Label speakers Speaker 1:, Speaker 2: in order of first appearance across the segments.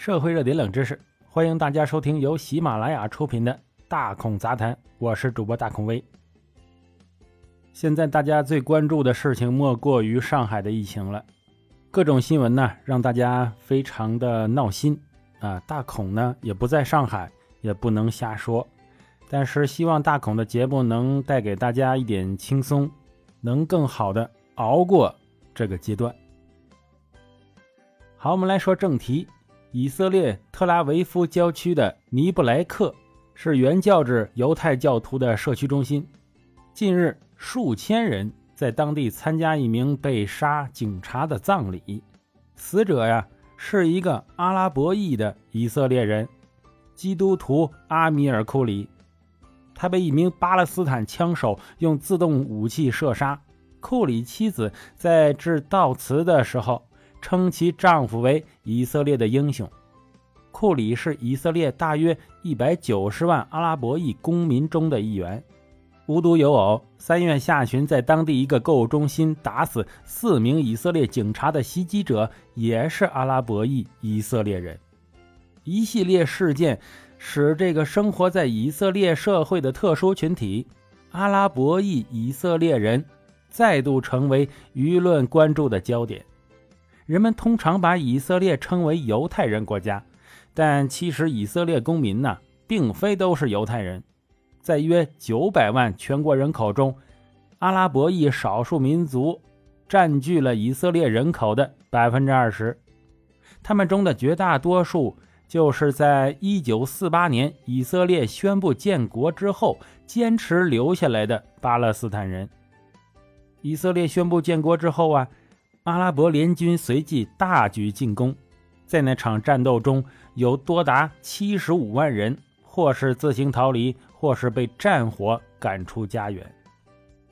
Speaker 1: 社会热点冷知识，欢迎大家收听由喜马拉雅出品的《大孔杂谈》，我是主播大孔威。现在大家最关注的事情莫过于上海的疫情了，各种新闻呢让大家非常的闹心啊。大孔呢也不在上海，也不能瞎说，但是希望大孔的节目能带给大家一点轻松，能更好的熬过这个阶段。好，我们来说正题。以色列特拉维夫郊区的尼布莱克是原教旨犹太教徒的社区中心。近日，数千人在当地参加一名被杀警察的葬礼。死者呀是一个阿拉伯裔的以色列人，基督徒阿米尔库里。他被一名巴勒斯坦枪手用自动武器射杀。库里妻子在致悼词的时候。称其丈夫为以色列的英雄。库里是以色列大约一百九十万阿拉伯裔公民中的一员。无独有偶，三月下旬在当地一个购物中心打死四名以色列警察的袭击者也是阿拉伯裔以色列人。一系列事件使这个生活在以色列社会的特殊群体——阿拉伯裔以色列人，再度成为舆论关注的焦点。人们通常把以色列称为犹太人国家，但其实以色列公民呢，并非都是犹太人。在约九百万全国人口中，阿拉伯裔少数民族占据了以色列人口的百分之二十。他们中的绝大多数就是在一九四八年以色列宣布建国之后坚持留下来的巴勒斯坦人。以色列宣布建国之后啊。阿拉伯联军随即大举进攻，在那场战斗中有多达七十五万人，或是自行逃离，或是被战火赶出家园。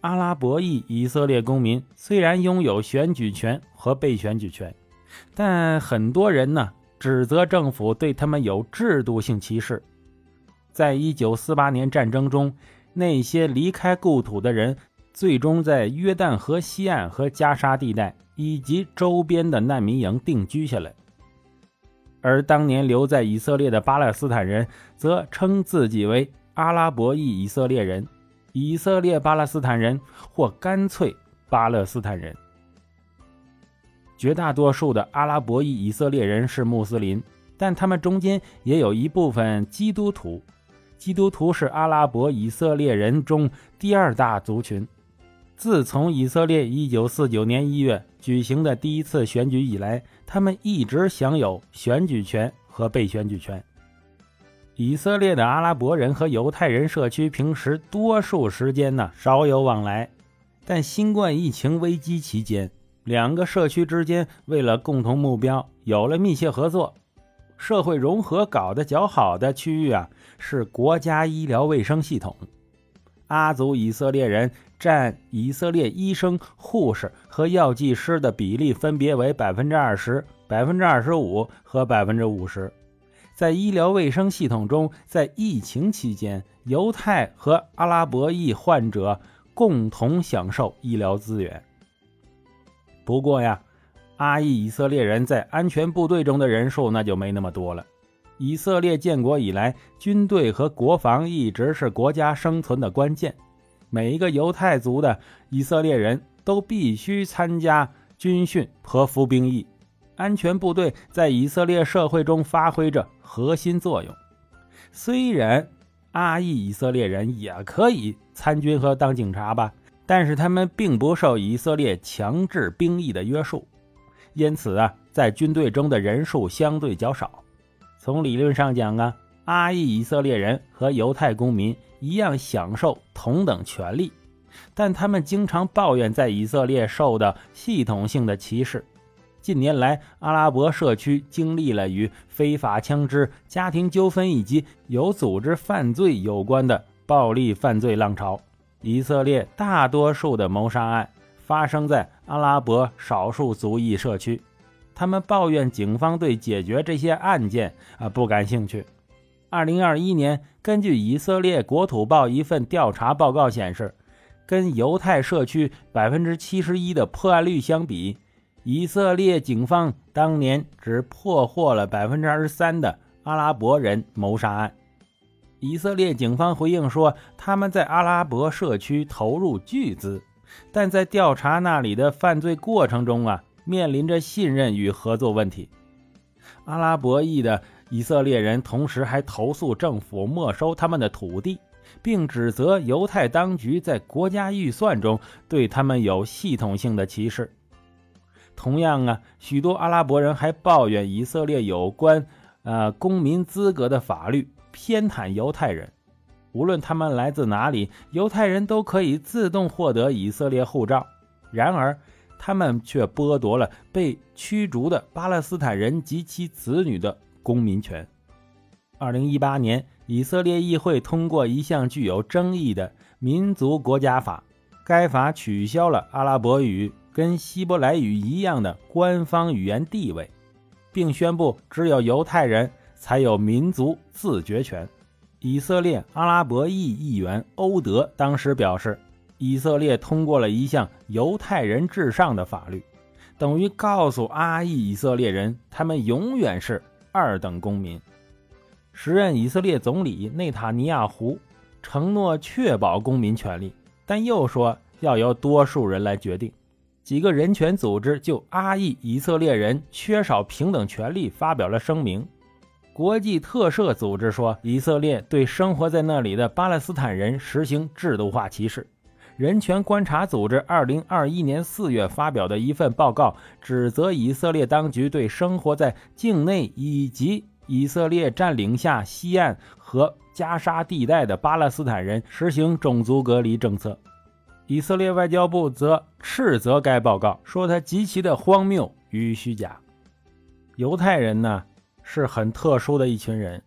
Speaker 1: 阿拉伯裔以色列公民虽然拥有选举权和被选举权，但很多人呢指责政府对他们有制度性歧视。在一九四八年战争中，那些离开故土的人最终在约旦河西岸和加沙地带。以及周边的难民营定居下来，而当年留在以色列的巴勒斯坦人则称自己为阿拉伯裔以色列人、以色列巴勒斯坦人或干脆巴勒斯坦人。绝大多数的阿拉伯裔以色列人是穆斯林，但他们中间也有一部分基督徒。基督徒是阿拉伯以色列人中第二大族群。自从以色列1949年1月举行的第一次选举以来，他们一直享有选举权和被选举权。以色列的阿拉伯人和犹太人社区平时多数时间呢少有往来，但新冠疫情危机期间，两个社区之间为了共同目标有了密切合作，社会融合搞得较好的区域啊是国家医疗卫生系统。阿族以色列人占以色列医生、护士和药剂师的比例分别为百分之二十、百分之二十五和百分之五十。在医疗卫生系统中，在疫情期间，犹太和阿拉伯裔患者共同享受医疗资源。不过呀，阿裔以色列人在安全部队中的人数那就没那么多了。以色列建国以来，军队和国防一直是国家生存的关键。每一个犹太族的以色列人都必须参加军训和服兵役。安全部队在以色列社会中发挥着核心作用。虽然阿裔以色列人也可以参军和当警察吧，但是他们并不受以色列强制兵役的约束，因此啊，在军队中的人数相对较少。从理论上讲啊，阿裔以色列人和犹太公民一样享受同等权利，但他们经常抱怨在以色列受到系统性的歧视。近年来，阿拉伯社区经历了与非法枪支、家庭纠纷以及有组织犯罪有关的暴力犯罪浪潮。以色列大多数的谋杀案发生在阿拉伯少数族裔社区。他们抱怨警方对解决这些案件啊不感兴趣。二零二一年，根据以色列国土报一份调查报告显示，跟犹太社区百分之七十一的破案率相比，以色列警方当年只破获了百分之二十三的阿拉伯人谋杀案。以色列警方回应说，他们在阿拉伯社区投入巨资，但在调查那里的犯罪过程中啊，面临着信任与合作问题。阿拉伯裔的以色列人同时还投诉政府没收他们的土地，并指责犹太当局在国家预算中对他们有系统性的歧视。同样啊，许多阿拉伯人还抱怨以色列有关呃公民资格的法律。偏袒犹太人，无论他们来自哪里，犹太人都可以自动获得以色列护照。然而，他们却剥夺了被驱逐的巴勒斯坦人及其子女的公民权。二零一八年，以色列议会通过一项具有争议的民族国家法，该法取消了阿拉伯语跟希伯来语一样的官方语言地位，并宣布只有犹太人。才有民族自决权。以色列阿拉伯裔议员欧德当时表示，以色列通过了一项犹太人至上的法律，等于告诉阿裔以色列人，他们永远是二等公民。时任以色列总理内塔尼亚胡承诺确保公民权利，但又说要由多数人来决定。几个人权组织就阿裔以色列人缺少平等权利发表了声明。国际特赦组织说，以色列对生活在那里的巴勒斯坦人实行制度化歧视。人权观察组织2021年4月发表的一份报告，指责以色列当局对生活在境内以及以色列占领下西岸和加沙地带的巴勒斯坦人实行种族隔离政策。以色列外交部则斥责该报告，说它极其的荒谬与虚假。犹太人呢？是很特殊的一群人，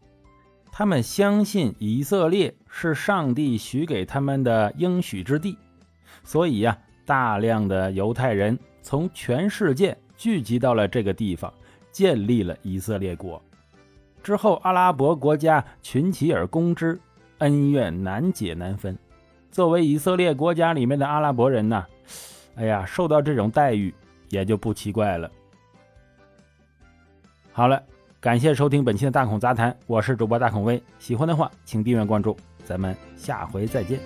Speaker 1: 他们相信以色列是上帝许给他们的应许之地，所以呀，大量的犹太人从全世界聚集到了这个地方，建立了以色列国。之后，阿拉伯国家群起而攻之，恩怨难解难分。作为以色列国家里面的阿拉伯人呢，哎呀，受到这种待遇也就不奇怪了。好了。感谢收听本期的大孔杂谈，我是主播大孔威。喜欢的话，请订阅关注，咱们下回再见。